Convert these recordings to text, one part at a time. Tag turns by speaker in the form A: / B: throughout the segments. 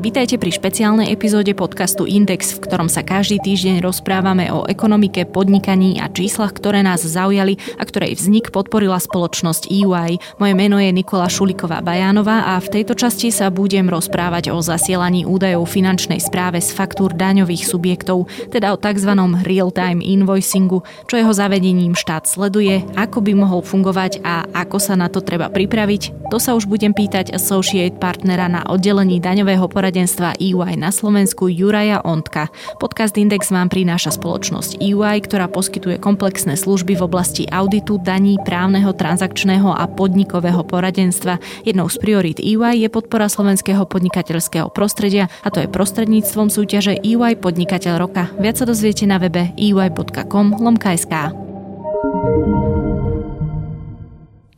A: Vítajte pri špeciálnej epizóde podcastu Index, v ktorom sa každý týždeň rozprávame o ekonomike, podnikaní a číslach, ktoré nás zaujali a ktorej vznik podporila spoločnosť EY. Moje meno je Nikola Šuliková Bajánová a v tejto časti sa budem rozprávať o zasielaní údajov finančnej správe z faktúr daňových subjektov, teda o tzv. real-time invoicingu, čo jeho zavedením štát sleduje, ako by mohol fungovať a ako sa na to treba pripraviť. To sa už budem pýtať associate partnera na oddelení daňového poradenia poradenstva EY na Slovensku Juraja Ondka. Podcast Index vám prináša spoločnosť EY, ktorá poskytuje komplexné služby v oblasti auditu, daní, právneho, transakčného a podnikového poradenstva. Jednou z priorít EY je podpora slovenského podnikateľského prostredia a to je prostredníctvom súťaže EY Podnikateľ roka. Viac sa dozviete na webe ey.com lomka.sk.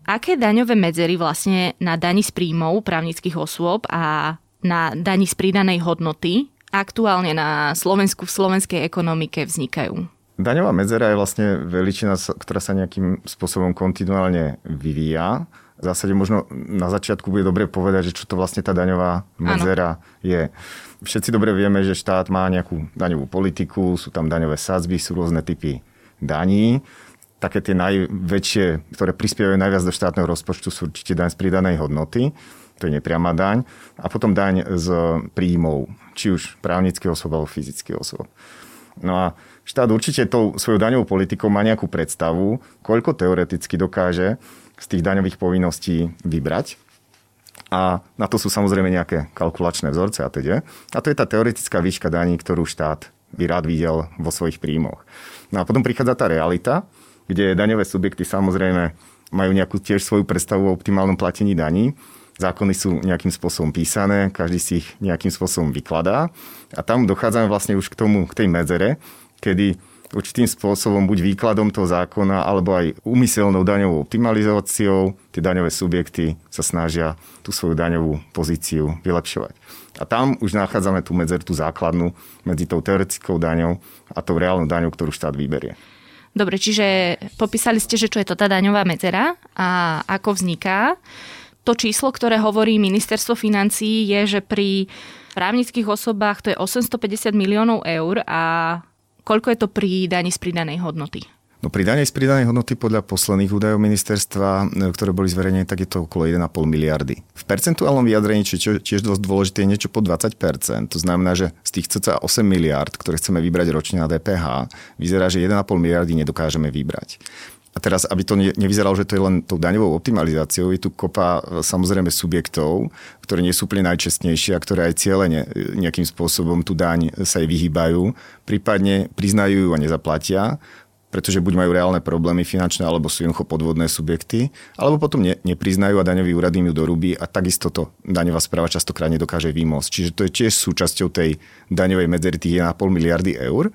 A: Aké daňové medzery vlastne na daní z príjmov právnických osôb a na daní z pridanej hodnoty aktuálne na Slovensku v slovenskej ekonomike vznikajú?
B: Daňová medzera je vlastne veličina, ktorá sa nejakým spôsobom kontinuálne vyvíja. V zásade možno na začiatku bude dobre povedať, že čo to vlastne tá daňová medzera ano. je. Všetci dobre vieme, že štát má nejakú daňovú politiku, sú tam daňové sadzby, sú rôzne typy daní. Také tie najväčšie, ktoré prispievajú najviac do štátneho rozpočtu, sú určite daň z pridanej hodnoty to je nepriama daň, a potom daň z príjmov, či už právnických osôb alebo fyzických osôb. No a štát určite tou svojou daňovou politikou má nejakú predstavu, koľko teoreticky dokáže z tých daňových povinností vybrať. A na to sú samozrejme nejaké kalkulačné vzorce a teda. A to je tá teoretická výška daní, ktorú štát by rád videl vo svojich príjmoch. No a potom prichádza tá realita, kde daňové subjekty samozrejme majú nejakú tiež svoju predstavu o optimálnom platení daní Zákony sú nejakým spôsobom písané, každý si ich nejakým spôsobom vykladá a tam dochádzame vlastne už k tomu, k tej medzere, kedy určitým spôsobom buď výkladom toho zákona, alebo aj úmyselnou daňovou optimalizáciou tie daňové subjekty sa snažia tú svoju daňovú pozíciu vylepšovať. A tam už nachádzame tú medzeru, tú základnú medzi tou teoretickou daňou a tou reálnou daňou, ktorú štát vyberie.
A: Dobre, čiže popísali ste, že čo je to tá daňová medzera a ako vzniká to číslo, ktoré hovorí ministerstvo financií, je, že pri právnických osobách to je 850 miliónov eur a koľko je to pri daní z pridanej hodnoty?
B: No pri danej z pridanej hodnoty podľa posledných údajov ministerstva, e, ktoré boli zverejnené, tak je to okolo 1,5 miliardy. V percentuálnom vyjadrení, čo tiež dosť dôležité, je niečo po 20%. To znamená, že z tých cca 8 miliard, ktoré chceme vybrať ročne na DPH, vyzerá, že 1,5 miliardy nedokážeme vybrať. A teraz, aby to nevyzeralo, že to je len tou daňovou optimalizáciou, je tu kopa e, samozrejme subjektov, ktoré nie sú úplne najčestnejšie a ktoré aj cieľene e, nejakým spôsobom tú daň sa jej vyhýbajú, prípadne priznajú ju a nezaplatia, pretože buď majú reálne problémy finančné, alebo sú jednoducho podvodné subjekty, alebo potom ne, nepriznajú a daňový úrad im ju dorúbi a takisto to daňová správa častokrát nedokáže vymôcť. Čiže to je tiež súčasťou tej daňovej medzery tých 1,5 miliardy eur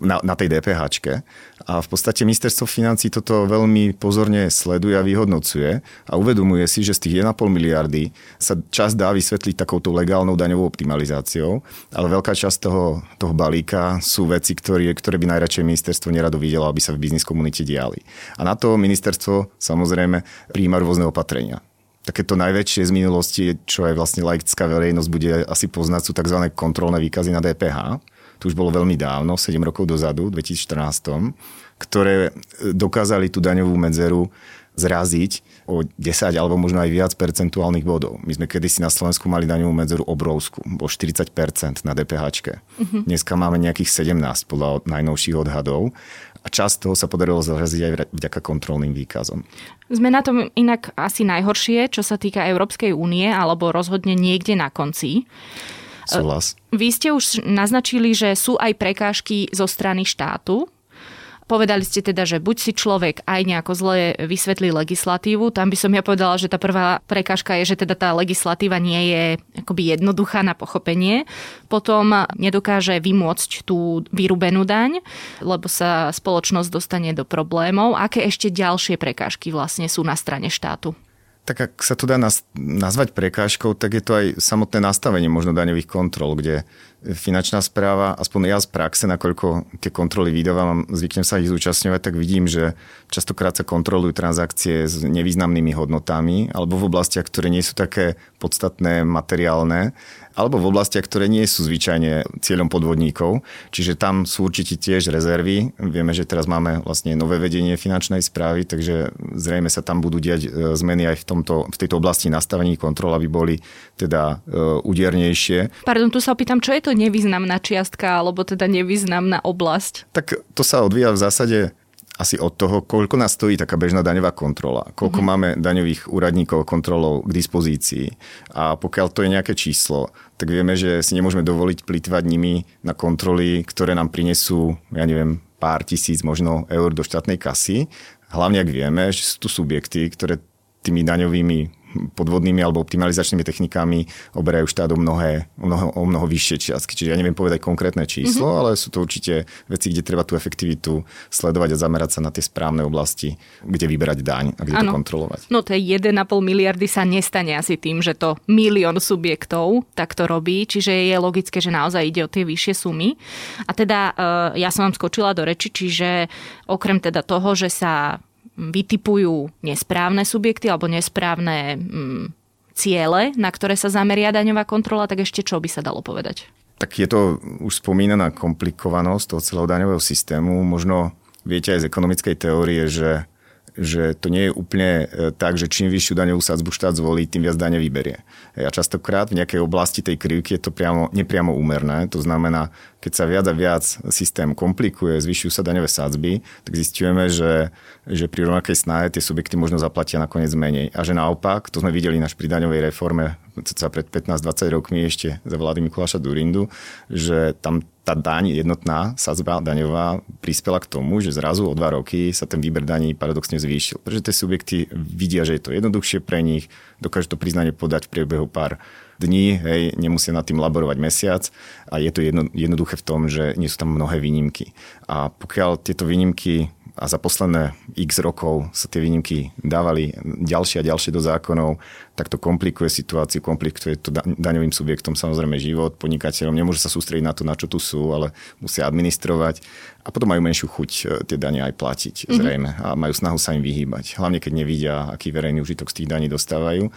B: na, na tej DPH. A v podstate ministerstvo financí toto veľmi pozorne sleduje a vyhodnocuje a uvedomuje si, že z tých 1,5 miliardy sa čas dá vysvetliť takouto legálnou daňovou optimalizáciou, ale veľká časť toho, toho balíka sú veci, ktoré, ktoré by najradšej ministerstvo nerado videlo, aby sa v biznis komunite diali. A na to ministerstvo samozrejme príjma rôzne opatrenia takéto najväčšie z minulosti, čo aj vlastne laická verejnosť bude asi poznať, sú tzv. kontrolné výkazy na DPH to už bolo veľmi dávno, 7 rokov dozadu, v 2014, ktoré dokázali tú daňovú medzeru zraziť o 10 alebo možno aj viac percentuálnych bodov. My sme kedysi na Slovensku mali daňovú medzeru obrovskú, bolo 40% na DPH. Uh-huh. Mhm. Dneska máme nejakých 17 podľa najnovších odhadov a časť toho sa podarilo zraziť aj vďaka kontrolným výkazom.
A: Sme na tom inak asi najhoršie, čo sa týka Európskej únie, alebo rozhodne niekde na konci.
B: Súhlas.
A: Vy ste už naznačili, že sú aj prekážky zo strany štátu. Povedali ste teda, že buď si človek aj nejako zle vysvetlí legislatívu, tam by som ja povedala, že tá prvá prekážka je, že teda tá legislatíva nie je akoby jednoduchá na pochopenie. Potom nedokáže vymôcť tú vyrúbenú daň, lebo sa spoločnosť dostane do problémov. Aké ešte ďalšie prekážky vlastne sú na strane štátu?
B: Tak ak sa to dá nazvať prekážkou, tak je to aj samotné nastavenie možno daňových kontrol, kde finančná správa, aspoň ja z praxe, nakoľko tie kontroly vydávam, zvyknem sa ich zúčastňovať, tak vidím, že častokrát sa kontrolujú transakcie s nevýznamnými hodnotami alebo v oblastiach, ktoré nie sú také podstatné, materiálne alebo v oblastiach, ktoré nie sú zvyčajne cieľom podvodníkov. Čiže tam sú určite tiež rezervy. Vieme, že teraz máme vlastne nové vedenie finančnej správy, takže zrejme sa tam budú diať e, zmeny aj v, tomto, v tejto oblasti nastavení kontrol, aby boli teda uh, údernejšie.
A: Pardon, tu sa opýtam, čo je to nevýznamná čiastka alebo teda nevýznamná oblasť?
B: Tak to sa odvíja v zásade asi od toho, koľko nás stojí taká bežná daňová kontrola, koľko mm-hmm. máme daňových úradníkov kontrolov k dispozícii. A pokiaľ to je nejaké číslo, tak vieme, že si nemôžeme dovoliť plýtvať nimi na kontroly, ktoré nám prinesú, ja neviem, pár tisíc možno eur do štátnej kasy. Hlavne ak vieme, že sú tu subjekty, ktoré tými daňovými podvodnými alebo optimalizačnými technikami oberajú štát o, mnohé, o, mnoho, o mnoho vyššie čiastky. Čiže ja neviem povedať konkrétne číslo, mm-hmm. ale sú to určite veci, kde treba tú efektivitu sledovať a zamerať sa na tie správne oblasti, kde vyberať daň a kde ano. to kontrolovať.
A: No to je 1,5 miliardy sa nestane asi tým, že to milión subjektov takto robí, čiže je logické, že naozaj ide o tie vyššie sumy. A teda eh, ja som vám skočila do reči, čiže okrem teda toho, že sa vytipujú nesprávne subjekty alebo nesprávne mm, ciele, na ktoré sa zameria daňová kontrola, tak ešte čo by sa dalo povedať?
B: Tak je to už spomínaná komplikovanosť toho celého daňového systému. Možno viete aj z ekonomickej teórie, že že to nie je úplne e, tak, že čím vyššiu daňovú sadzbu štát zvolí, tým viac dane vyberie. A častokrát v nejakej oblasti tej krivky je to priamo, nepriamo úmerné. To znamená, keď sa viac a viac systém komplikuje, zvyšujú sa daňové sadzby, tak zistujeme, že, že pri rovnakej snahe tie subjekty možno zaplatia nakoniec menej. A že naopak, to sme videli naš pri daňovej reforme sa pred 15-20 rokmi ešte za vlády Mikuláša Durindu, že tam tá daň jednotná, sadzba daňová, prispela k tomu, že zrazu o dva roky sa ten výber daní paradoxne zvýšil. Pretože tie subjekty vidia, že je to jednoduchšie pre nich, dokážu to priznanie podať v priebehu pár dní, hej, nemusia nad tým laborovať mesiac a je to jedno, jednoduché v tom, že nie sú tam mnohé výnimky. A pokiaľ tieto výnimky a za posledné x rokov sa tie výnimky dávali ďalšie a ďalšie do zákonov, tak to komplikuje situáciu, komplikuje to daňovým subjektom samozrejme život, podnikateľom, nemôžu sa sústrediť na to, na čo tu sú, ale musia administrovať a potom majú menšiu chuť e, tie dane aj platiť, mm-hmm. zrejme, a majú snahu sa im vyhýbať. Hlavne keď nevidia, aký verejný užitok z tých daní dostávajú, e,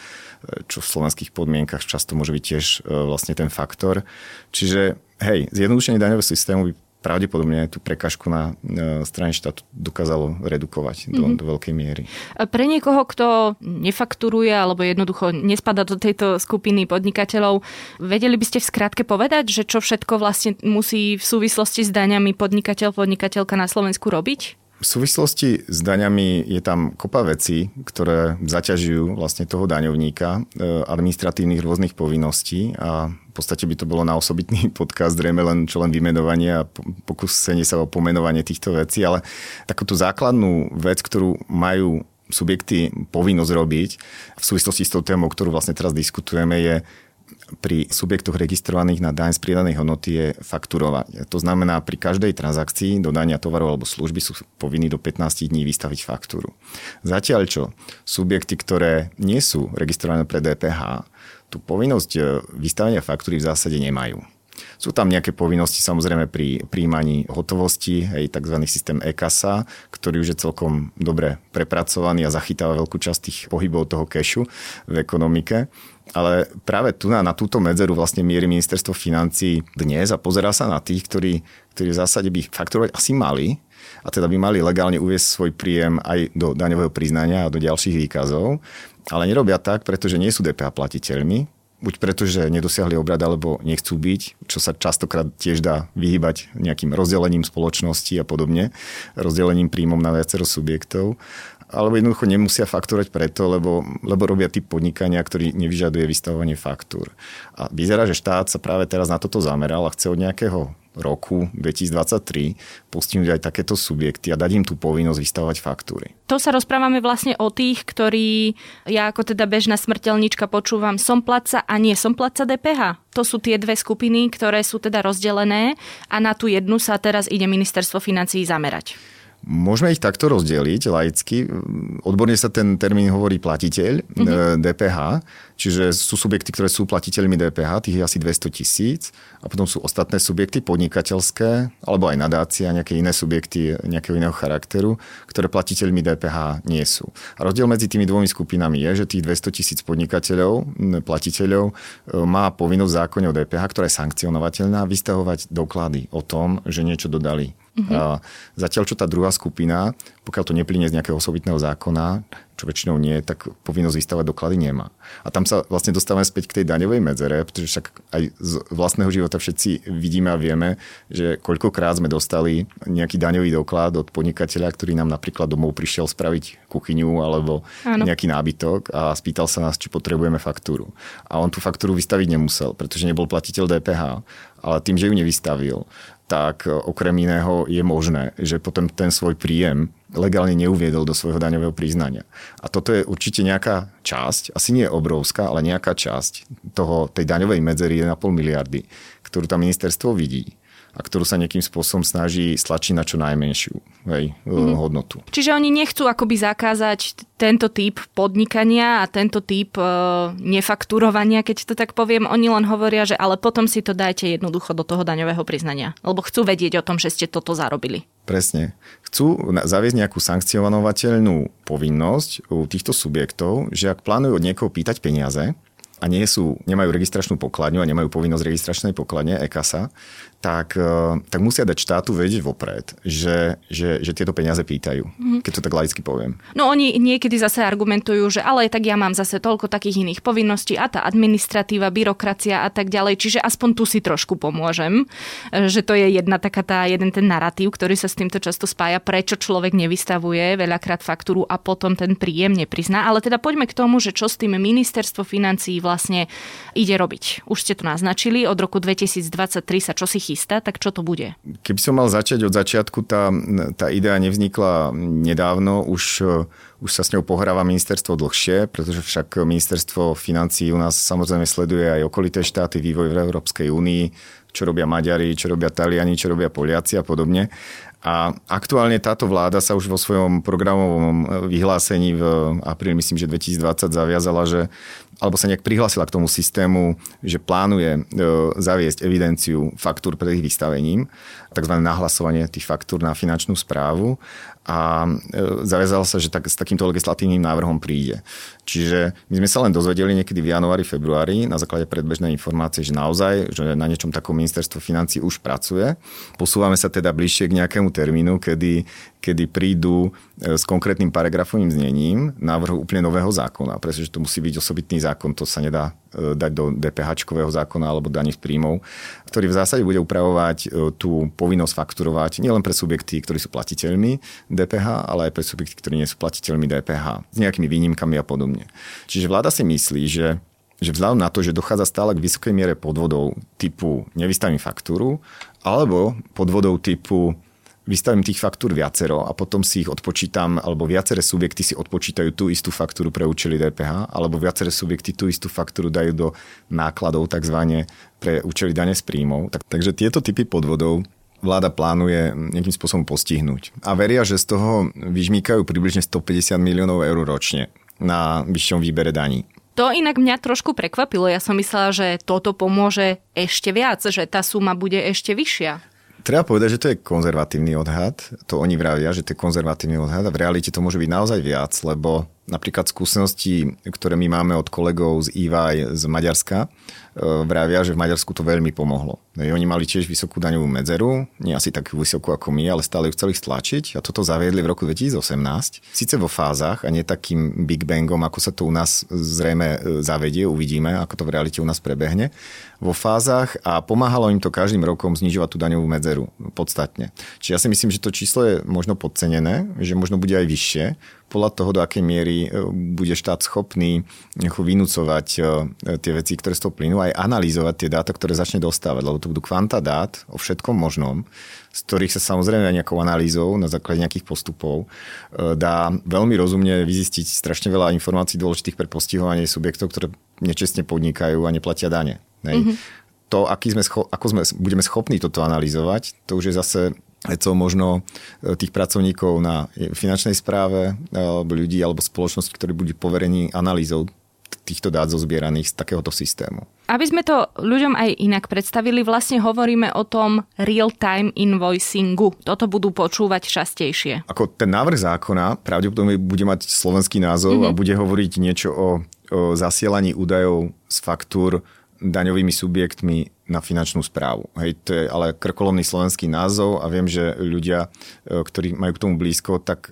B: čo v slovenských podmienkach často môže byť tiež e, vlastne ten faktor. Čiže hej, zjednodušenie daňového systému by pravdepodobne tú prekažku na e, strane štátu dokázalo redukovať do, mm-hmm. do veľkej miery.
A: Pre niekoho, kto nefakturuje alebo jednoducho nespada do tejto skupiny podnikateľov, vedeli by ste v skratke povedať, že čo všetko vlastne musí v súvislosti s daňami podnikateľ, podnikateľka na Slovensku robiť?
B: V súvislosti s daňami je tam kopa vecí, ktoré zaťažujú vlastne toho daňovníka, e, administratívnych rôznych povinností a podstate by to bolo na osobitný podcast, zrejme len čo len vymenovanie a pokusenie sa o pomenovanie týchto vecí, ale takúto základnú vec, ktorú majú subjekty povinnosť robiť v súvislosti s tou témou, ktorú vlastne teraz diskutujeme, je pri subjektoch registrovaných na daň z pridanej hodnoty je fakturovať. To znamená, pri každej transakcii dodania tovaru alebo služby sú povinní do 15 dní vystaviť faktúru. Zatiaľ čo subjekty, ktoré nie sú registrované pre DPH, tú povinnosť e, vystavenia faktúry v zásade nemajú. Sú tam nejaké povinnosti samozrejme pri príjmaní hotovosti, aj tzv. systém e-kasa, ktorý už je celkom dobre prepracovaný a zachytáva veľkú časť tých pohybov toho kešu v ekonomike. Ale práve tu na, na túto medzeru vlastne mierí ministerstvo financí dnes a pozerá sa na tých, ktorí, ktorí v zásade by fakturovať asi mali, a teda by mali legálne uviesť svoj príjem aj do daňového priznania a do ďalších výkazov, ale nerobia tak, pretože nie sú DPH platiteľmi, buď preto, že nedosiahli obrad, alebo nechcú byť, čo sa častokrát tiež dá vyhybať nejakým rozdelením spoločnosti a podobne, rozdelením príjmom na viacero subjektov alebo jednoducho nemusia fakturať preto, lebo, lebo robia typ podnikania, ktorý nevyžaduje vystavovanie faktúr. A vyzerá, že štát sa práve teraz na toto zameral a chce od nejakého roku 2023 postihnúť aj takéto subjekty a dať im tú povinnosť vystavovať faktúry.
A: To sa rozprávame vlastne o tých, ktorí, ja ako teda bežná smrteľnička počúvam, som placa a nie som placa DPH. To sú tie dve skupiny, ktoré sú teda rozdelené a na tú jednu sa teraz ide ministerstvo financií zamerať.
B: Môžeme ich takto rozdeliť laicky. Odborne sa ten termín hovorí platiteľ mm-hmm. DPH, čiže sú subjekty, ktoré sú platiteľmi DPH, tých je asi 200 tisíc a potom sú ostatné subjekty podnikateľské alebo aj nadácia, nejaké iné subjekty nejakého iného charakteru, ktoré platiteľmi DPH nie sú. A rozdiel medzi tými dvomi skupinami je, že tých 200 tisíc podnikateľov, platiteľov e, má povinnosť zákone o DPH, ktorá je sankcionovateľná, vystavovať doklady o tom, že niečo dodali Uh-huh. Zatiaľ, čo tá druhá skupina, pokiaľ to neplyne z nejakého osobitného zákona, čo väčšinou nie, tak povinnosť vystavať doklady nemá. A tam sa vlastne dostávame späť k tej daňovej medzere, pretože však aj z vlastného života všetci vidíme a vieme, že koľkokrát sme dostali nejaký daňový doklad od podnikateľa, ktorý nám napríklad domov prišiel spraviť kuchyňu alebo Áno. nejaký nábytok a spýtal sa nás, či potrebujeme faktúru. A on tú faktúru vystaviť nemusel, pretože nebol platiteľ DPH, ale tým, že ju nevystavil, tak okrem iného je možné, že potom ten svoj príjem legálne neuviedol do svojho daňového priznania. A toto je určite nejaká časť, asi nie je obrovská, ale nejaká časť toho, tej daňovej medzery 1,5 miliardy, ktorú tam ministerstvo vidí a ktorú sa nejakým spôsobom snaží stlačiť na čo najmenšiu hej, mm. hodnotu.
A: Čiže oni nechcú akoby zakázať tento typ podnikania a tento typ e, nefakturovania, keď to tak poviem. Oni len hovoria, že ale potom si to dajte jednoducho do toho daňového priznania. Lebo chcú vedieť o tom, že ste toto zarobili.
B: Presne. Chcú zaviesť nejakú sankcionovateľnú povinnosť u týchto subjektov, že ak plánujú od niekoho pýtať peniaze, a nie sú, nemajú registračnú pokladňu a nemajú povinnosť registračnej pokladne EKASA, tak, e, tak musia dať štátu vedieť vopred, že, že, že tieto peniaze pýtajú, mm. keď to tak laicky poviem.
A: No oni niekedy zase argumentujú, že ale tak ja mám zase toľko takých iných povinností a tá administratíva, byrokracia a tak ďalej, čiže aspoň tu si trošku pomôžem, e, že to je jedna taká tá, jeden ten narratív, ktorý sa s týmto často spája, prečo človek nevystavuje veľakrát faktúru a potom ten príjem neprizná. Ale teda poďme k tomu, že čo s tým ministerstvo financií vlastne ide robiť. Už ste to naznačili, od roku 2023 sa čo si chystá, tak čo to bude?
B: Keby som mal začať od začiatku, tá, tá idea nevznikla nedávno, už, už sa s ňou pohráva ministerstvo dlhšie, pretože však ministerstvo financí u nás samozrejme sleduje aj okolité štáty, vývoj v Európskej únii, čo robia Maďari, čo robia Taliani, čo robia Poliaci a podobne. A aktuálne táto vláda sa už vo svojom programovom vyhlásení v apríli, myslím, že 2020 zaviazala, že alebo sa nejak prihlásila k tomu systému, že plánuje e, zaviesť evidenciu faktúr pred ich vystavením, tzv. nahlasovanie tých faktúr na finančnú správu a e, zaviazal sa, že tak, s takýmto legislatívnym návrhom príde. Čiže my sme sa len dozvedeli niekedy v januári, februári na základe predbežnej informácie, že naozaj, že na niečom takom ministerstvo financí už pracuje. Posúvame sa teda bližšie k nejakému termínu, kedy, kedy prídu s konkrétnym paragrafovým znením návrhu úplne nového zákona, pretože to musí byť osobitný zákon, to sa nedá e, dať do DPH zákona alebo daní z príjmov, ktorý v zásade bude upravovať tú povinnosť fakturovať nielen pre subjekty, ktorí sú platiteľmi DPH, ale aj pre subjekty, ktorí nie sú platiteľmi DPH, s nejakými výnimkami a podobne. Čiže vláda si myslí, že že vzhľadom na to, že dochádza stále k vysokej miere podvodov typu nevystavím faktúru, alebo podvodov typu vystavím tých faktúr viacero a potom si ich odpočítam, alebo viaceré subjekty si odpočítajú tú istú faktúru pre účely DPH, alebo viaceré subjekty tú istú faktúru dajú do nákladov tzv. pre účely dane z príjmov. Tak, takže tieto typy podvodov vláda plánuje nejakým spôsobom postihnúť. A veria, že z toho vyžmýkajú približne 150 miliónov eur ročne na vyššom výbere daní.
A: To inak mňa trošku prekvapilo. Ja som myslela, že toto pomôže ešte viac, že tá suma bude ešte vyššia.
B: Treba povedať, že to je konzervatívny odhad. To oni vravia, že to je konzervatívny odhad a v realite to môže byť naozaj viac, lebo napríklad skúsenosti, ktoré my máme od kolegov z EY z Maďarska, E, vravia, že v Maďarsku to veľmi pomohlo. Oni mali tiež vysokú daňovú medzeru, nie asi takú vysokú ako my, ale stále ju chceli stlačiť a toto zaviedli v roku 2018. Sice vo fázach a nie takým Big Bangom, ako sa to u nás zrejme e, zavedie, uvidíme, ako to v realite u nás prebehne. Vo fázach a pomáhalo im to každým rokom znižovať tú daňovú medzeru podstatne. Čiže ja si myslím, že to číslo je možno podcenené, že možno bude aj vyššie, podľa toho, do akej miery e, bude štát schopný vynúcovať e, tie veci, ktoré z toho plynú, aj analýzovať tie dáta, ktoré začne dostávať, lebo to budú kvanta dát o všetkom možnom, z ktorých sa samozrejme nejakou analýzou na základe nejakých postupov e, dá veľmi rozumne vyzistiť strašne veľa informácií dôležitých pre postihovanie subjektov, ktoré nečestne podnikajú a neplatia dane. Mm-hmm. To, aký sme scho- ako sme, budeme schopní toto analyzovať, to už je zase co možno e, tých pracovníkov na finančnej správe alebo ľudí alebo spoločnosti, ktorí budú poverení analýzou týchto dát zozbieraných z takéhoto systému.
A: Aby sme to ľuďom aj inak predstavili, vlastne hovoríme o tom real-time invoicingu. Toto budú počúvať častejšie.
B: Ako ten návrh zákona pravdepodobne bude mať slovenský názov mm-hmm. a bude hovoriť niečo o, o zasielaní údajov z faktúr daňovými subjektmi na finančnú správu. Hej, to je ale krkolomný slovenský názov a viem, že ľudia, e, ktorí majú k tomu blízko, tak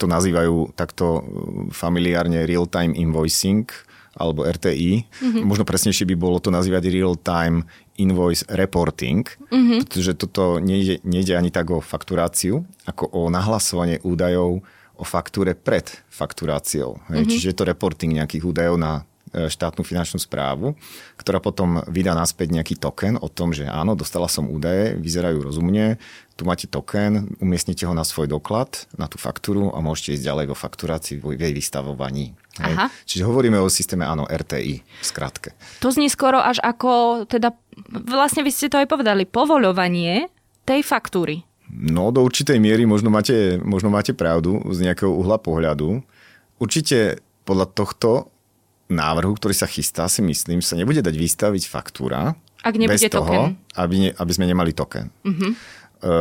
B: to nazývajú takto e, familiárne real-time invoicing alebo RTI. Mm-hmm. Možno presnejšie by bolo to nazývať real-time invoice reporting, mm-hmm. pretože toto nejde, nejde ani tak o fakturáciu, ako o nahlasovanie údajov o faktúre pred fakturáciou. Mm-hmm. Čiže je to reporting nejakých údajov na štátnu finančnú správu, ktorá potom vydá naspäť nejaký token o tom, že áno, dostala som údaje, vyzerajú rozumne, tu máte token, umiestnite ho na svoj doklad, na tú faktúru a môžete ísť ďalej vo fakturácii, v jej vystavovaní. Aha. Čiže hovoríme o systéme, áno, RTI, v skratke.
A: To znie skoro až ako, teda, vlastne vy ste to aj povedali, povoľovanie tej faktúry.
B: No, do určitej miery možno máte, možno máte pravdu z nejakého uhla pohľadu. Určite podľa tohto návrhu, ktorý sa chystá, si myslím, sa nebude dať vystaviť faktúra
A: Ak nebude
B: bez toho, aby, ne, aby sme nemali token. Uh-huh.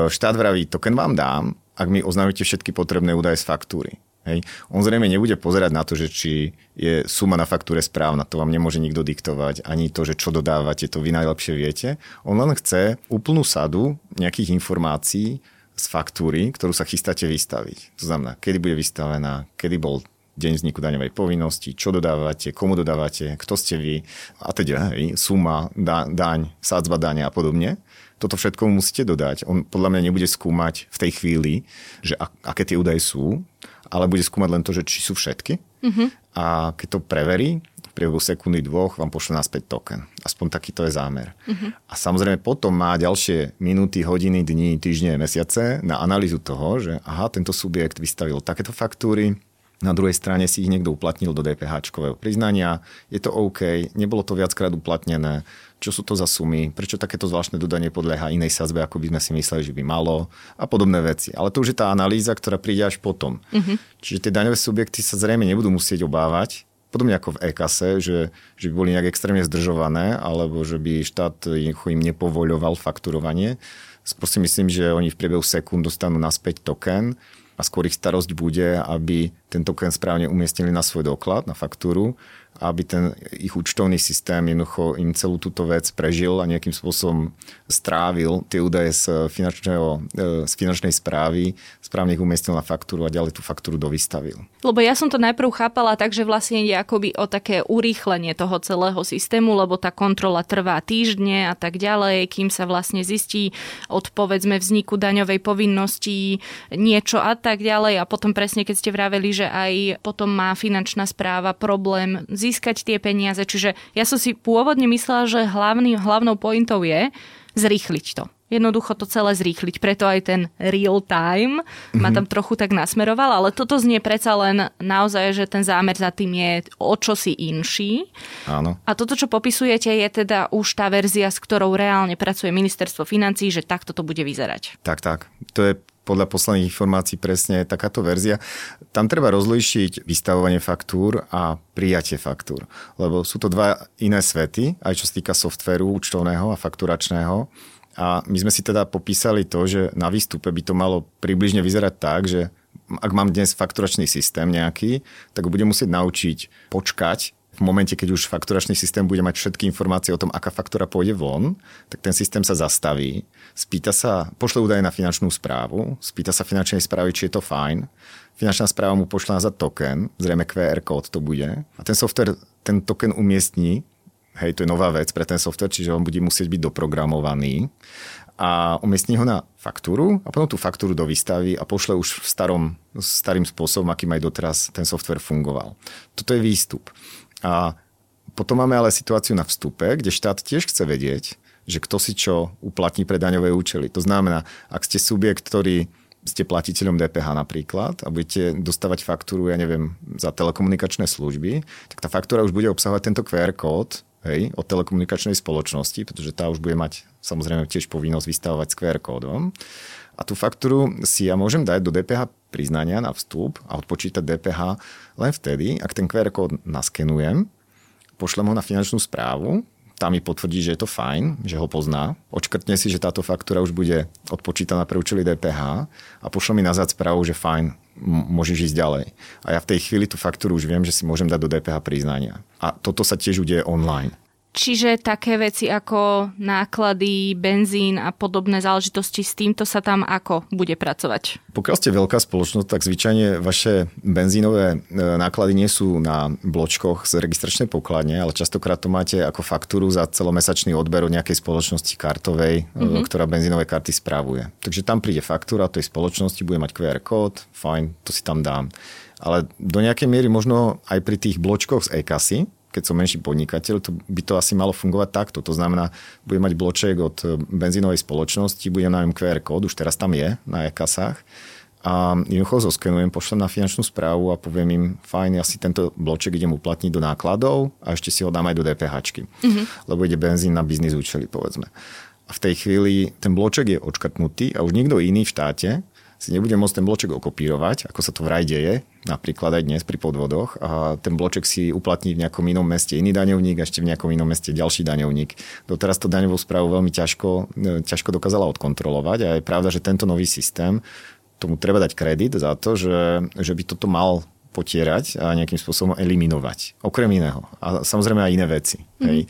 B: Štát vraví, token vám dám, ak mi oznámite všetky potrebné údaje z faktúry. Hej. On zrejme nebude pozerať na to, že či je suma na faktúre správna, to vám nemôže nikto diktovať, ani to, že čo dodávate, to vy najlepšie viete. On len chce úplnú sadu nejakých informácií z faktúry, ktorú sa chystáte vystaviť. To znamená, kedy bude vystavená, kedy bol deň vzniku daňovej povinnosti, čo dodávate, komu dodávate, kto ste vy a teda hej, suma, da, daň, sádzba daň a podobne. Toto všetko musíte dodať. On podľa mňa nebude skúmať v tej chvíli, že a, aké tie údaje sú, ale bude skúmať len to, že či sú všetky. Mm-hmm. A keď to preverí, v priebehu sekundy dvoch vám pošle naspäť token. Aspoň takýto je zámer. Mm-hmm. A samozrejme potom má ďalšie minúty, hodiny, dní, týždne, mesiace na analýzu toho, že aha, tento subjekt vystavil takéto faktúry, na druhej strane si ich niekto uplatnil do DPH priznania, je to OK, nebolo to viackrát uplatnené, čo sú to za sumy, prečo takéto zvláštne dodanie podlieha inej sazbe, ako by sme si mysleli, že by malo a podobné veci. Ale to už je tá analýza, ktorá príde až potom. Uh-huh. Čiže tie daňové subjekty sa zrejme nebudú musieť obávať, podobne ako v e-kase, že, že by boli nejak extrémne zdržované, alebo že by štát im nepovoľoval fakturovanie. Skôr si myslím, že oni v priebehu sekúnd dostanú naspäť token a skôr ich starosť bude, aby ten token správne umiestnili na svoj doklad, na faktúru aby ten ich účtovný systém jednoducho im celú túto vec prežil a nejakým spôsobom strávil tie údaje z, e, z finančnej správy, správne ich umiestnil na faktúru a ďalej tú faktúru dovystavil.
A: Lebo ja som to najprv chápala tak, že vlastne ide akoby o také urýchlenie toho celého systému, lebo tá kontrola trvá týždne a tak ďalej, kým sa vlastne zistí od povedzme vzniku daňovej povinnosti niečo a tak ďalej a potom presne keď ste vraveli, že aj potom má finančná správa problém s získať tie peniaze. Čiže ja som si pôvodne myslela, že hlavný, hlavnou pointou je zrýchliť to jednoducho to celé zrýchliť. Preto aj ten real time mm-hmm. ma mhm. tam trochu tak nasmeroval, ale toto znie predsa len naozaj, že ten zámer za tým je o čosi inší.
B: Áno.
A: A toto, čo popisujete, je teda už tá verzia, s ktorou reálne pracuje ministerstvo financí, že takto to bude vyzerať.
B: Tak, tak. To je podľa posledných informácií presne takáto verzia. Tam treba rozlíšiť vystavovanie faktúr a prijatie faktúr, lebo sú to dva iné svety, aj čo sa týka softvéru účtovného a fakturačného. A my sme si teda popísali to, že na výstupe by to malo približne vyzerať tak, že ak mám dnes fakturačný systém nejaký, tak budem musieť naučiť počkať v momente, keď už fakturačný systém bude mať všetky informácie o tom, aká faktúra pôjde von, tak ten systém sa zastaví, spýta sa, pošle údaje na finančnú správu, spýta sa finančnej správy, či je to fajn. Finančná správa mu pošle za token, zrejme QR kód to bude. A ten software ten token umiestní, hej, to je nová vec pre ten software, čiže on bude musieť byť doprogramovaný a umiestní ho na faktúru a potom tú faktúru do výstavy a pošle už v starom, starým spôsobom, akým aj doteraz ten software fungoval. Toto je výstup. A potom máme ale situáciu na vstupe, kde štát tiež chce vedieť, že kto si čo uplatní pre daňové účely. To znamená, ak ste subjekt, ktorý ste platiteľom DPH napríklad a budete dostávať faktúru, ja neviem, za telekomunikačné služby, tak tá faktúra už bude obsahovať tento QR kód hej, od telekomunikačnej spoločnosti, pretože tá už bude mať samozrejme tiež povinnosť vystavovať s QR kódom. A tú faktúru si ja môžem dať do DPH priznania na vstup a odpočítať DPH len vtedy, ak ten QR kód naskenujem, pošlem ho na finančnú správu, tam mi potvrdí, že je to fajn, že ho pozná, odškrtne si, že táto faktúra už bude odpočítaná pre účely DPH a pošle mi nazad správu, že fajn, môžeš ísť ďalej. A ja v tej chvíli tú faktúru už viem, že si môžem dať do DPH priznania. A toto sa tiež udeje online.
A: Čiže také veci ako náklady, benzín a podobné záležitosti, s týmto sa tam ako bude pracovať?
B: Pokiaľ ste veľká spoločnosť, tak zvyčajne vaše benzínové e, náklady nie sú na bločkoch z registračnej pokladne, ale častokrát to máte ako faktúru za celomesačný odber od nejakej spoločnosti kartovej, mm-hmm. ktorá benzínové karty správuje. Takže tam príde faktúra tej spoločnosti, bude mať QR kód, fajn, to si tam dám. Ale do nejakej miery možno aj pri tých bločkoch z e-kasy, keď som menší podnikateľ, to by to asi malo fungovať takto. To znamená, bude mať bloček od e, benzínovej spoločnosti, bude na ňom QR kód, už teraz tam je na e-kasách a jednoducho zoskenujem, pošlem na finančnú správu a poviem im, fajn, ja si tento bloček idem uplatniť do nákladov a ešte si ho dám aj do DPH, mm-hmm. lebo ide benzín na biznis účely, povedzme. A v tej chvíli ten bloček je odškrtnutý a už nikto iný v štáte si nebude môcť ten bloček okopírovať, ako sa to vraj deje, napríklad aj dnes pri podvodoch a ten bloček si uplatní v nejakom inom meste iný daňovník a ešte v nejakom inom meste ďalší daňovník. Doteraz to daňovú správu veľmi ťažko, e, ťažko dokázala odkontrolovať a je pravda, že tento nový systém, tomu treba dať kredit za to, že, že by toto mal potierať a nejakým spôsobom eliminovať. Okrem iného. A samozrejme aj iné veci. Mm. Hej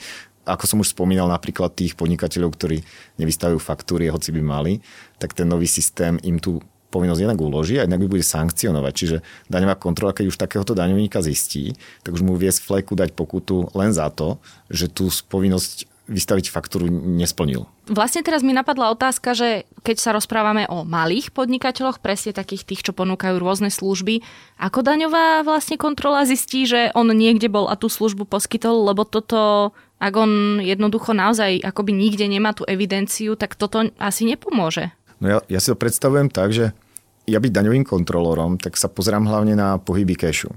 B: ako som už spomínal, napríklad tých podnikateľov, ktorí nevystavujú faktúry, hoci by mali, tak ten nový systém im tú povinnosť jednak uloží a jednak by bude sankcionovať. Čiže daňová kontrola, keď už takéhoto daňovníka zistí, tak už mu vie z fleku dať pokutu len za to, že tú povinnosť vystaviť faktúru nesplnil.
A: Vlastne teraz mi napadla otázka, že keď sa rozprávame o malých podnikateľoch, presne takých tých, čo ponúkajú rôzne služby, ako daňová vlastne kontrola zistí, že on niekde bol a tú službu poskytol, lebo toto, ak on jednoducho naozaj akoby nikde nemá tú evidenciu, tak toto asi nepomôže.
B: No ja, ja si to predstavujem tak, že ja byť daňovým kontrolorom, tak sa pozerám hlavne na pohyby kešu.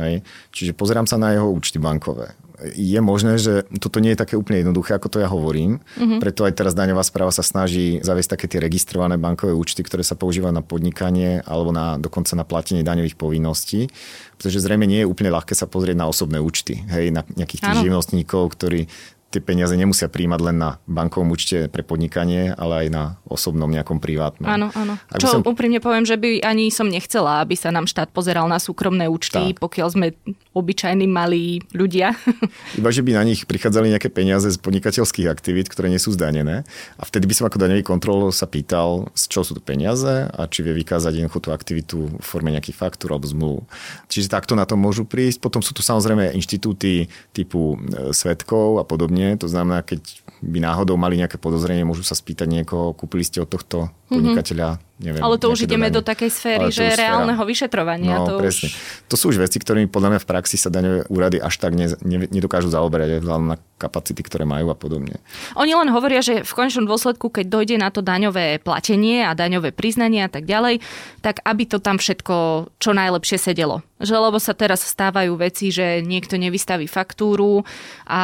B: Hej? Čiže pozerám sa na jeho účty bankové. Je možné, že toto nie je také úplne jednoduché, ako to ja hovorím. Mm-hmm. Preto aj teraz daňová správa sa snaží zaviesť také tie registrované bankové účty, ktoré sa používajú na podnikanie alebo na, dokonca na platenie daňových povinností. Pretože zrejme nie je úplne ľahké sa pozrieť na osobné účty. Hej, na nejakých tých živnostníkov, ktorí tie peniaze nemusia príjmať len na bankovom účte pre podnikanie, ale aj na osobnom nejakom privátnom.
A: Áno, áno. Ak Čo som... úprimne poviem, že by ani som nechcela, aby sa nám štát pozeral na súkromné účty, tak. pokiaľ sme obyčajní malí ľudia.
B: Iba, že by na nich prichádzali nejaké peniaze z podnikateľských aktivít, ktoré nie sú zdanené. A vtedy by som ako daňový kontrol sa pýtal, z čo sú to peniaze a či vie vykázať jednoducho tú aktivitu v forme nejakých faktúr alebo zmluv. Čiže takto na to môžu prísť. Potom sú tu samozrejme inštitúty typu e, svetkov a podobne, podobne. To znamená, keď by náhodou mali nejaké podozrenie, môžu sa spýtať niekoho, kúpili ste od tohto mhm. podnikateľa
A: neviem. Ale to už ideme do takej sféry, že reálneho vyšetrovania.
B: No,
A: to
B: presne. Už... To sú už veci, ktorými podľa mňa v praxi sa daňové úrady až tak ne, ne, nedokážu zaoberať, vzhľadom na kapacity, ktoré majú a podobne.
A: Oni len hovoria, že v konečnom dôsledku, keď dojde na to daňové platenie a daňové priznanie a tak ďalej, tak aby to tam všetko čo najlepšie sedelo. Že lebo sa teraz stávajú veci, že niekto nevystaví faktúru a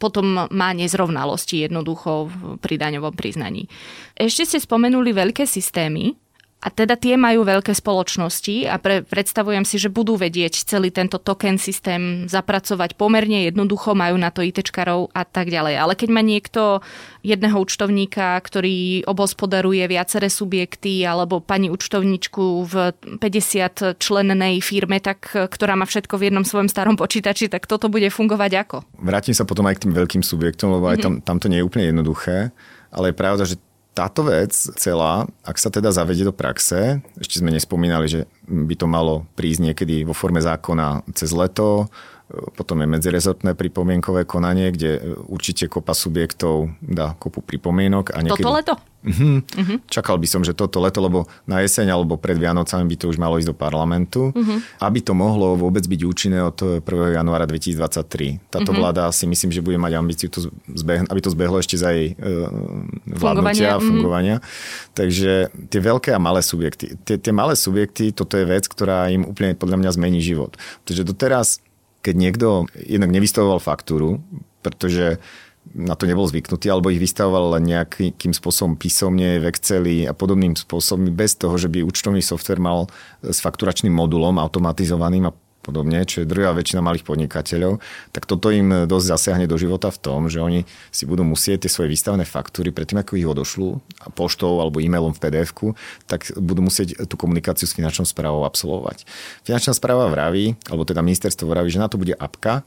A: potom má nezrovnalosti jednoducho pri daňovom priznaní. Ešte ste spomenuli veľké systémy systémy, a teda tie majú veľké spoločnosti a pre, predstavujem si, že budú vedieť celý tento token systém zapracovať pomerne jednoducho, majú na to ITčkarov a tak ďalej. Ale keď má niekto jedného účtovníka, ktorý obhospodaruje viaceré subjekty alebo pani účtovníčku v 50 člennej firme, tak, ktorá má všetko v jednom svojom starom počítači, tak toto bude fungovať ako?
B: Vrátim sa potom aj k tým veľkým subjektom, lebo aj tam, tam to nie je úplne jednoduché. Ale je pravda, že táto vec celá, ak sa teda zavedie do praxe, ešte sme nespomínali, že by to malo prísť niekedy vo forme zákona cez leto, potom je medzirezortné pripomienkové konanie, kde určite kopa subjektov dá kopu pripomienok.
A: A niekedy... Toto leto?
B: Uh-huh. Čakal by som, že toto leto, lebo na jeseň alebo pred Vianocami by to už malo ísť do parlamentu, uh-huh. aby to mohlo vôbec byť účinné od 1. januára 2023. Táto uh-huh. vláda si myslím, že bude mať ambíciu, to zbeh- aby to zbehlo ešte za jej uh, vládnutia a fungovania. Uh-huh. Takže tie veľké a malé subjekty. Tie, tie malé subjekty, toto je vec, ktorá im úplne podľa mňa zmení život. Pretože doteraz keď niekto jednak nevystavoval faktúru, pretože na to nebol zvyknutý, alebo ich vystavoval nejakým spôsobom písomne, v Exceli a podobným spôsobom, bez toho, že by účtovný software mal s fakturačným modulom automatizovaným a podobne, čo je druhá väčšina malých podnikateľov, tak toto im dosť zasiahne do života v tom, že oni si budú musieť tie svoje výstavné faktúry predtým, ako ich odošľú, poštou alebo e-mailom v pdf tak budú musieť tú komunikáciu s finančnou správou absolvovať. Finančná správa vraví, alebo teda ministerstvo vraví, že na to bude apka,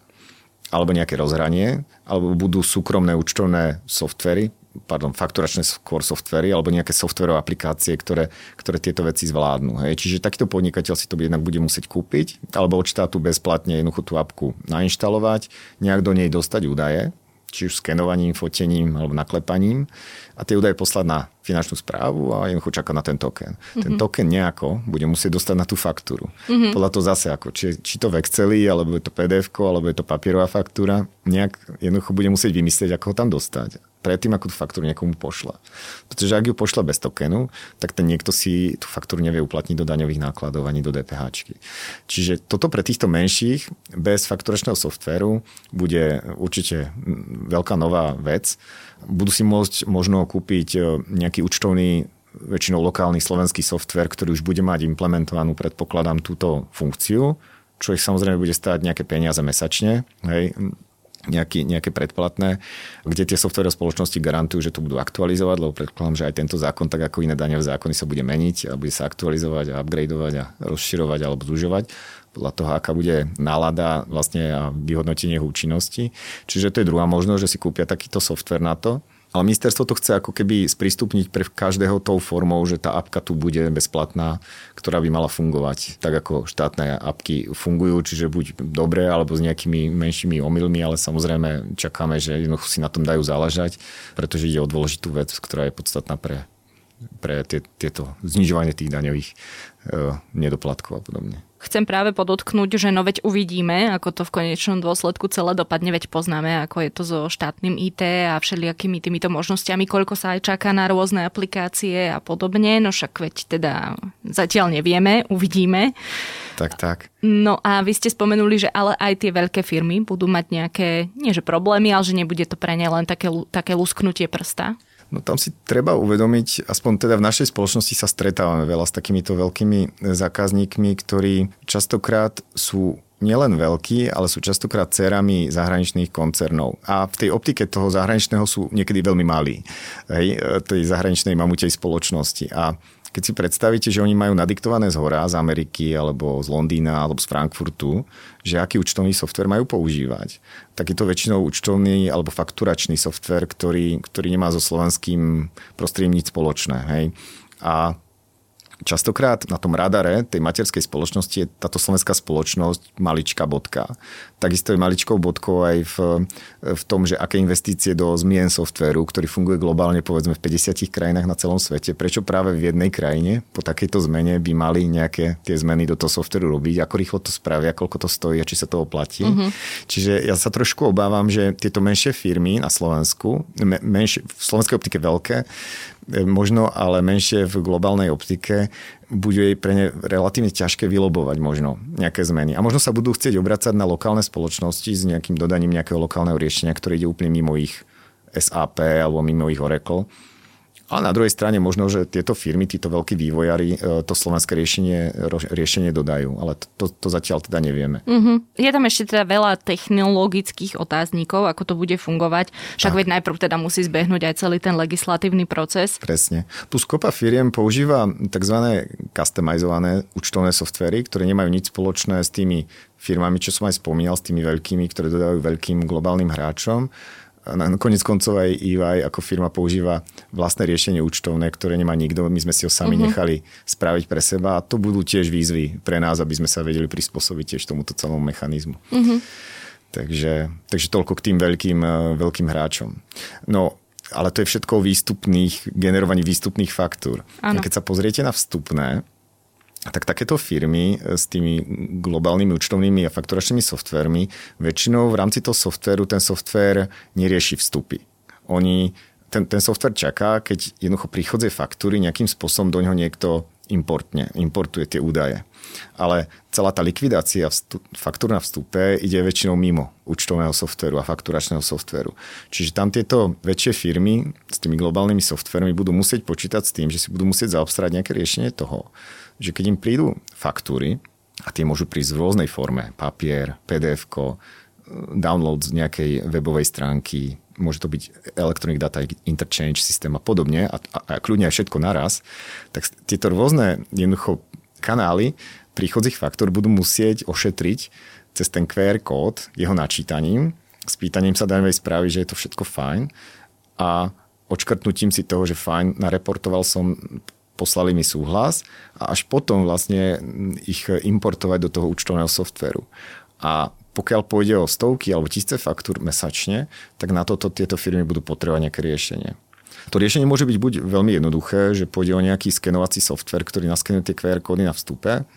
B: alebo nejaké rozhranie, alebo budú súkromné účtovné softvery, pardon, fakturačné skôr softvery alebo nejaké softverové aplikácie, ktoré, ktoré tieto veci zvládnu. Hej. Čiže takýto podnikateľ si to jednak bude musieť kúpiť alebo od štátu bezplatne jednoducho tú apku nainštalovať, nejak do nej dostať údaje, či už skenovaním, fotením alebo naklepaním a tie údaje poslať na finančnú správu a jednoducho čaká na ten token. Mm-hmm. Ten token nejako bude musieť dostať na tú faktúru. Mm-hmm. Podľa toho zase ako, či, či to v Exceli, alebo je to pdf alebo je to papierová faktúra, nejak jednoducho bude musieť vymyslieť, ako ho tam dostať predtým, ako tú faktúru niekomu pošla. Pretože ak ju pošle bez tokenu, tak ten niekto si tú faktúru nevie uplatniť do daňových nákladov ani do DPH. Čiže toto pre týchto menších bez fakturačného softvéru bude určite veľká nová vec. Budú si môcť možno kúpiť e, nejaký účtovný väčšinou lokálny slovenský software, ktorý už bude mať implementovanú, predpokladám, túto funkciu, čo ich samozrejme bude stáť nejaké peniaze mesačne. Hej nejaký, nejaké predplatné, kde tie software spoločnosti garantujú, že to budú aktualizovať, lebo predpokladám, že aj tento zákon, tak ako iné daňové zákony, sa bude meniť a bude sa aktualizovať a upgradeovať a rozširovať alebo zužovať podľa toho, aká bude nálada vlastne a vyhodnotenie účinnosti. Čiže to je druhá možnosť, že si kúpia takýto software na to. Ale ministerstvo to chce ako keby sprístupniť pre každého tou formou, že tá apka tu bude bezplatná, ktorá by mala fungovať tak, ako štátne apky fungujú, čiže buď dobre, alebo s nejakými menšími omylmi, ale samozrejme čakáme, že jednoducho si na tom dajú záležať, pretože ide o dôležitú vec, ktorá je podstatná pre, pre tie, tieto znižovanie tých daňových e, nedoplatkov a podobne.
A: Chcem práve podotknúť, že no veď uvidíme, ako to v konečnom dôsledku celé dopadne, veď poznáme, ako je to so štátnym IT a všelijakými týmito možnosťami, koľko sa aj čaká na rôzne aplikácie a podobne, no však veď teda zatiaľ nevieme, uvidíme.
B: Tak, tak.
A: No a vy ste spomenuli, že ale aj tie veľké firmy budú mať nejaké, nie že problémy, ale že nebude to pre ne len také, také lusknutie prsta.
B: No tam si treba uvedomiť, aspoň teda v našej spoločnosti sa stretávame veľa s takýmito veľkými zákazníkmi, ktorí častokrát sú nielen veľkí, ale sú častokrát cerami zahraničných koncernov. A v tej optike toho zahraničného sú niekedy veľmi malí, hej, tej zahraničnej mamutej spoločnosti. A keď si predstavíte, že oni majú nadiktované z hora, z Ameriky, alebo z Londýna, alebo z Frankfurtu, že aký účtovný software majú používať, tak je to väčšinou účtovný alebo fakturačný software, ktorý, ktorý nemá so slovenským prostredím nič spoločné. Hej. A Častokrát na tom radare tej materskej spoločnosti je táto slovenská spoločnosť maličká bodka. Takisto je maličkou bodkou aj v, v tom, že aké investície do zmien softvéru, ktorý funguje globálne povedzme v 50 krajinách na celom svete, prečo práve v jednej krajine po takejto zmene by mali nejaké tie zmeny do toho softvéru robiť, ako rýchlo to spravia, koľko to stojí a či sa to oplatí. Mm-hmm. Čiže ja sa trošku obávam, že tieto menšie firmy na Slovensku, menšie, v slovenskej optike veľké, možno ale menšie v globálnej optike, bude pre ne relatívne ťažké vylobovať možno nejaké zmeny. A možno sa budú chcieť obracať na lokálne spoločnosti s nejakým dodaním nejakého lokálneho riešenia, ktoré ide úplne mimo ich SAP alebo mimo ich Oracle ale na druhej strane možno, že tieto firmy, títo veľkí vývojári e, to slovenské riešenie, riešenie dodajú, ale to, to zatiaľ teda nevieme.
A: Uh-huh. Je tam ešte teda veľa technologických otáznikov, ako to bude fungovať. Však veď najprv teda musí zbehnúť aj celý ten legislatívny proces.
B: Presne. Plus kopa firiem používa tzv. customizované účtovné softvery, ktoré nemajú nič spoločné s tými firmami, čo som aj spomínal, s tými veľkými, ktoré dodajú veľkým globálnym hráčom Konec koncov aj EY ako firma používa vlastné riešenie účtovné, ktoré nemá nikto. My sme si ho sami uh-huh. nechali spraviť pre seba a to budú tiež výzvy pre nás, aby sme sa vedeli prispôsobiť tiež tomuto celému mechanizmu. Uh-huh. Takže, takže toľko k tým veľkým, eh, veľkým hráčom. No, ale to je všetko o výstupných, generovaní výstupných faktúr. Ano. Keď sa pozriete na vstupné, tak takéto firmy e, s tými globálnymi účtovnými a fakturačnými softvermi väčšinou v rámci toho softveru ten software nerieši vstupy. Oni, ten, ten software čaká, keď jednoducho príchodzie faktúry, nejakým spôsobom do neho niekto importne, importuje tie údaje. Ale celá tá likvidácia vstup, faktúr na vstupe ide väčšinou mimo účtovného softveru a fakturačného softveru. Čiže tam tieto väčšie firmy s tými globálnymi softvermi budú musieť počítať s tým, že si budú musieť zaobstarať nejaké riešenie toho, že keď im prídu faktúry, a tie môžu prísť v rôznej forme, papier, pdf download z nejakej webovej stránky, môže to byť Electronic Data Interchange systém a podobne a, a, a kľudne aj všetko naraz, tak tieto rôzne jednoducho kanály príchodzích faktor budú musieť ošetriť cez ten QR kód jeho načítaním, s pýtaním sa daňovej správy, že je to všetko fajn a odškrtnutím si toho, že fajn, nareportoval som poslali mi súhlas a až potom vlastne ich importovať do toho účtovného softveru. A pokiaľ pôjde o stovky alebo tisíce faktúr mesačne, tak na toto tieto firmy budú potrebovať nejaké riešenie. To riešenie môže byť buď veľmi jednoduché, že pôjde o nejaký skenovací software, ktorý naskenuje tie QR kódy na vstupe,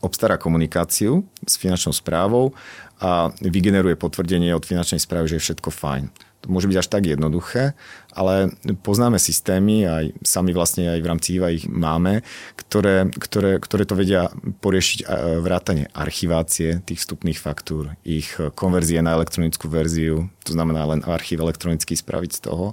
B: obstará komunikáciu s finančnou správou a vygeneruje potvrdenie od finančnej správy, že je všetko fajn. To môže byť až tak jednoduché, ale poznáme systémy, aj sami vlastne aj v rámci IVA ich máme, ktoré, ktoré, ktoré to vedia poriešiť vrátanie archivácie tých vstupných faktúr, ich konverzie na elektronickú verziu, to znamená len archív elektronicky spraviť z toho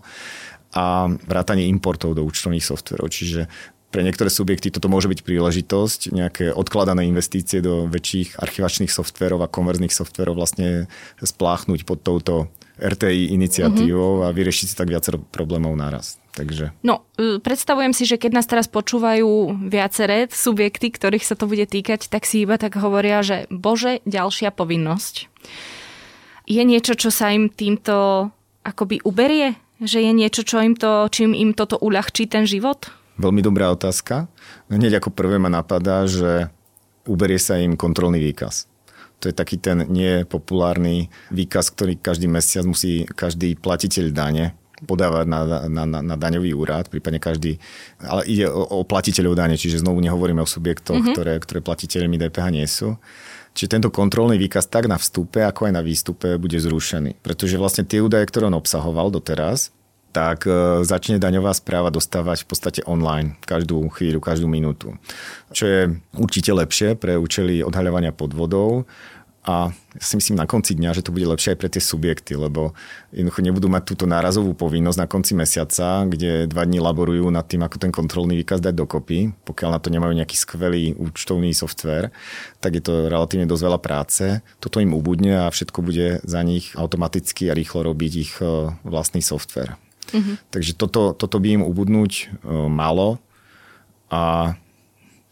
B: a vrátanie importov do účtovných softverov. Čiže pre niektoré subjekty toto môže byť príležitosť, nejaké odkladané investície do väčších archivačných softverov a konverzných softverov vlastne spláchnuť pod touto RTI iniciatívou mm-hmm. a vyriešiť si tak viacero problémov naraz. Takže...
A: No, e, predstavujem si, že keď nás teraz počúvajú viaceré subjekty, ktorých sa to bude týkať, tak si iba tak hovoria, že bože, ďalšia povinnosť. Je niečo, čo sa im týmto akoby uberie? Že je niečo, čo im to, čím im toto uľahčí ten život?
B: Veľmi dobrá otázka. Hneď ako prvé ma napadá, že uberie sa im kontrolný výkaz. To je taký ten nepopulárny výkaz, ktorý každý mesiac musí každý platiteľ dane podávať na, na, na, na daňový úrad, prípadne každý, ale ide o, o platiteľov dane, čiže znovu nehovoríme o subjektoch, mm-hmm. ktoré, ktoré platiteľmi DPH nie sú. Čiže tento kontrolný výkaz tak na vstupe, ako aj na výstupe bude zrušený. Pretože vlastne tie údaje, ktoré on obsahoval doteraz, tak e, začne daňová správa dostávať v podstate online každú chvíľu, každú minútu. Čo je určite lepšie pre účely odhaľovania podvodov, a si myslím na konci dňa, že to bude lepšie aj pre tie subjekty, lebo jednoducho nebudú mať túto nárazovú povinnosť na konci mesiaca, kde dva dní laborujú nad tým, ako ten kontrolný výkaz dať dokopy. Pokiaľ na to nemajú nejaký skvelý účtovný software, tak je to relatívne dosť veľa práce. Toto im ubudne a všetko bude za nich automaticky a rýchlo robiť ich e, vlastný software. Mm-hmm. Takže toto, toto by im ubudnúť e, malo a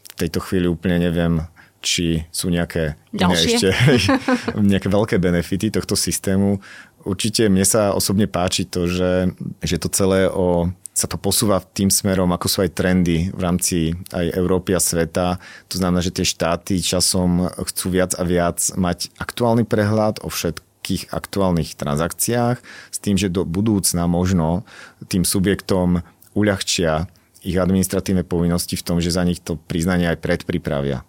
B: v tejto chvíli úplne neviem, či sú nejaké, ešte, nejaké veľké benefity tohto systému. Určite mne sa osobne páči to, že, že to celé o, sa to posúva tým smerom, ako sú aj trendy v rámci aj Európy a sveta. To znamená, že tie štáty časom chcú viac a viac mať aktuálny prehľad o všetkých aktuálnych transakciách s tým, že do budúcna možno tým subjektom uľahčia ich administratívne povinnosti v tom, že za nich to priznanie aj predpripravia.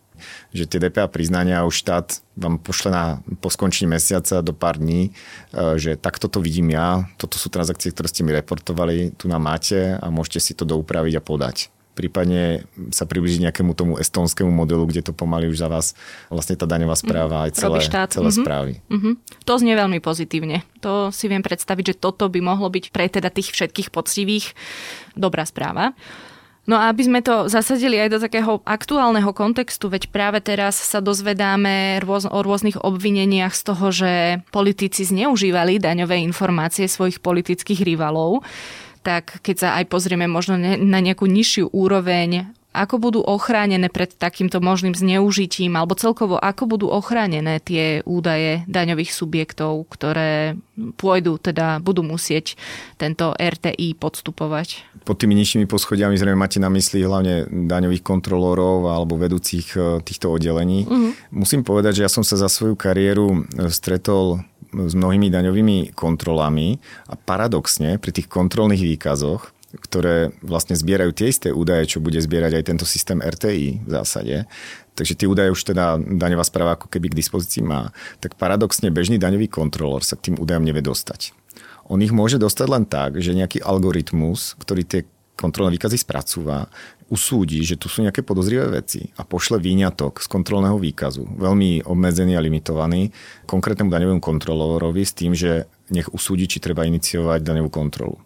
B: Že tie DPA priznania už štát vám pošle na, po skončení mesiaca do pár dní, e, že takto to vidím ja, toto sú transakcie, ktoré ste mi reportovali, tu na máte a môžete si to doupraviť a podať prípadne sa približiť nejakému tomu estonskému modelu, kde to pomaly už za vás vlastne tá daňová mhm. správa aj celé, celé mm-hmm. správy. Mm-hmm.
A: To znie veľmi pozitívne. To si viem predstaviť, že toto by mohlo byť pre teda tých všetkých poctivých dobrá správa. No a aby sme to zasadili aj do takého aktuálneho kontextu, veď práve teraz sa dozvedáme rôz, o rôznych obvineniach z toho, že politici zneužívali daňové informácie svojich politických rivalov, tak keď sa aj pozrieme možno na nejakú nižšiu úroveň ako budú ochránené pred takýmto možným zneužitím, alebo celkovo ako budú ochránené tie údaje daňových subjektov, ktoré pôjdu, teda budú musieť tento RTI podstupovať?
B: Pod tými nižšími poschodiami zrejme máte na mysli hlavne daňových kontrolórov alebo vedúcich e, týchto oddelení. Uh-huh. Musím povedať, že ja som sa za svoju kariéru e, stretol s mnohými daňovými kontrolami a paradoxne pri tých kontrolných výkazoch ktoré vlastne zbierajú tie isté údaje, čo bude zbierať aj tento systém RTI v zásade. Takže tie údaje už teda daňová správa ako keby k dispozícii má. Tak paradoxne bežný daňový kontrolór sa k tým údajom nevie dostať. On ich môže dostať len tak, že nejaký algoritmus, ktorý tie kontrolné výkazy spracúva, usúdi, že tu sú nejaké podozrivé veci a pošle výňatok z kontrolného výkazu, veľmi obmedzený a limitovaný, konkrétnemu daňovému kontrolórovi s tým, že nech usúdi, či treba iniciovať daňovú kontrolu.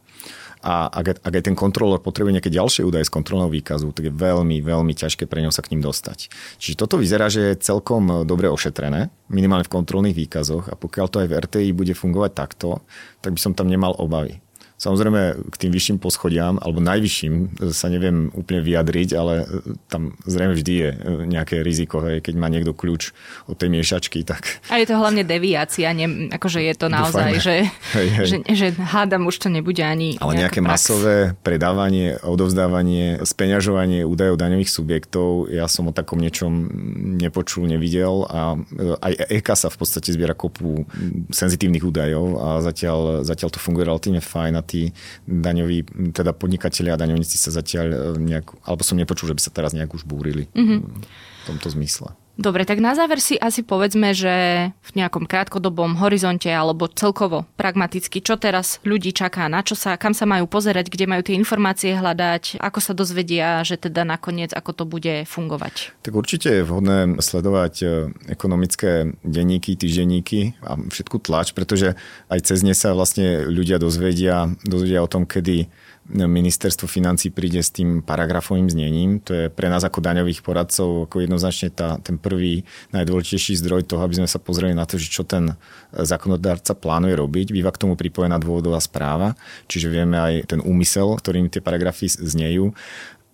B: A ak, ak aj ten kontrolór potrebuje nejaké ďalšie údaje z kontrolného výkazu, tak je veľmi, veľmi ťažké pre ňo sa k ním dostať. Čiže toto vyzerá, že je celkom dobre ošetrené, minimálne v kontrolných výkazoch a pokiaľ to aj v RTI bude fungovať takto, tak by som tam nemal obavy. Samozrejme k tým vyšším poschodiam, alebo najvyšším sa neviem úplne vyjadriť, ale tam zrejme vždy je nejaké riziko, hej, keď má niekto kľúč od tej miešačky. Tak...
A: A je to hlavne deviácia, ne, akože je to naozaj, že, hej, hej. Že, že hádam už to nebude ani
B: Ale nejaké prax. masové predávanie, odovzdávanie, speňažovanie údajov daňových subjektov, ja som o takom niečom nepočul, nevidel a aj EKA sa v podstate zbiera kopu senzitívnych údajov a zatiaľ, zatiaľ to funguje relatívne fajn a tí daňoví, teda podnikatelia a daňovníci sa zatiaľ e, nejak, alebo som nepočul, že by sa teraz nejak už búrili mm-hmm. v tomto zmysle.
A: Dobre, tak na záver si asi povedzme, že v nejakom krátkodobom horizonte alebo celkovo pragmaticky, čo teraz ľudí čaká, na čo sa, kam sa majú pozerať, kde majú tie informácie hľadať, ako sa dozvedia, že teda nakoniec ako to bude fungovať.
B: Tak určite je vhodné sledovať e, ekonomické denníky, týždenníky a všetku tlač, pretože aj cez ne sa vlastne ľudia dozvedia, dozvedia o tom, kedy ministerstvo financí príde s tým paragrafovým znením. To je pre nás ako daňových poradcov ako jednoznačne tá, ten prvý najdôležitejší zdroj toho, aby sme sa pozreli na to, že čo ten zákonodárca plánuje robiť. Býva k tomu pripojená dôvodová správa, čiže vieme aj ten úmysel, ktorým tie paragrafy znejú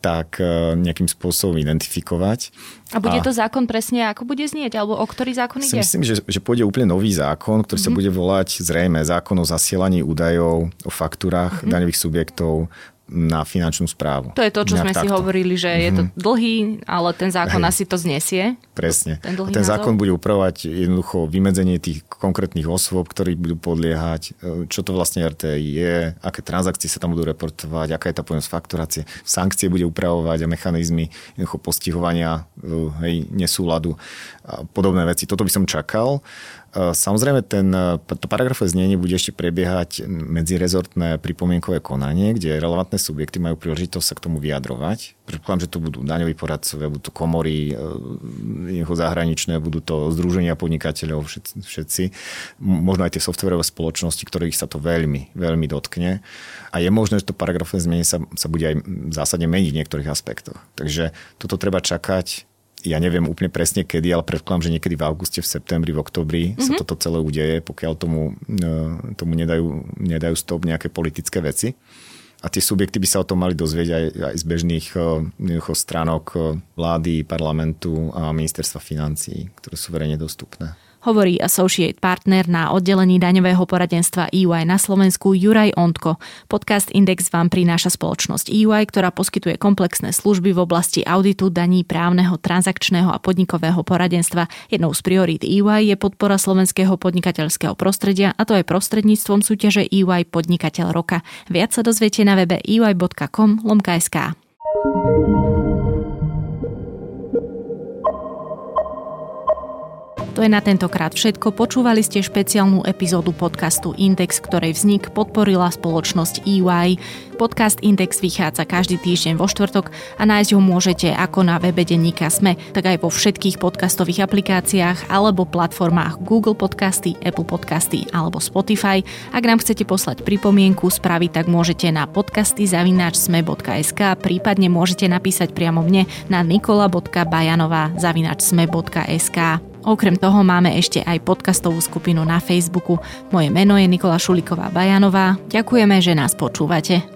B: tak e, nejakým spôsobom identifikovať.
A: A bude to zákon presne, ako bude znieť? Alebo o ktorý zákon ide?
B: Myslím, že, že pôjde úplne nový zákon, ktorý mm-hmm. sa mhm. bude volať zrejme zákon o zasielaní údajov o faktúrach mm-hmm. daňových subjektov na finančnú správu.
A: To je to, čo sme takto. si hovorili, že mm-hmm. je to mhm. dlhý, ale ten zákon Hej. asi to znesie.
B: Presne. Ten, ten zákon bude upravovať jednoducho vymedzenie tých konkrétnych osôb, ktorí budú podliehať, e, čo to vlastne RTI je, aké transakcie sa tam budú reportovať, aká je tá povinnosť fakturácie. Sankcie bude upravovať a mechanizmy jednoducho postihovania e, hej, nesúladu a podobné veci. Toto by som čakal. Samozrejme, ten, to paragrafové znenie bude ešte prebiehať medzirezortné pripomienkové konanie, kde relevantné subjekty majú príležitosť sa k tomu vyjadrovať. Predpokladám, že to budú daňoví poradcovia, budú to komory e, jeho zahraničné, budú to združenia podnikateľov, všetci. Možno aj tie softverové spoločnosti, ktorých sa to veľmi, veľmi dotkne. A je možné, že to paragrafové znenie sa, sa bude aj zásadne meniť v niektorých aspektoch. Takže toto treba čakať ja neviem úplne presne kedy, ale predpokladám, že niekedy v auguste, v septembri, v oktobri mm-hmm. sa mhm. toto celé udeje, pokiaľ tomu, e, tomu nedajú, nedajú stop nejaké politické veci. A tie subjekty by sa o tom mali dozvieť aj, aj z bežných uh, stránok e, vlády, parlamentu a ministerstva financí, ktoré sú verejne dostupné
A: hovorí associate partner na oddelení daňového poradenstva EY na Slovensku Juraj Ondko. Podcast Index vám prináša spoločnosť EY, ktorá poskytuje komplexné služby v oblasti auditu, daní, právneho, transakčného a podnikového poradenstva. Jednou z priorít EY je podpora slovenského podnikateľského prostredia a to aj prostredníctvom súťaže EY Podnikateľ roka. Viac sa dozviete na webe ey.com lomka.sk. To je na tentokrát všetko. Počúvali ste špeciálnu epizódu podcastu Index, ktorej vznik podporila spoločnosť EY. Podcast Index vychádza každý týždeň vo štvrtok a nájsť ho môžete ako na webe denníka Sme, tak aj vo všetkých podcastových aplikáciách alebo platformách Google Podcasty, Apple Podcasty alebo Spotify. Ak nám chcete poslať pripomienku, spraviť tak môžete na podcasty sme.sk, prípadne môžete napísať priamo mne na nikola.bajanová sme.sk. Okrem toho máme ešte aj podcastovú skupinu na Facebooku. Moje meno je Nikola Šuliková Bajanová. Ďakujeme, že nás počúvate.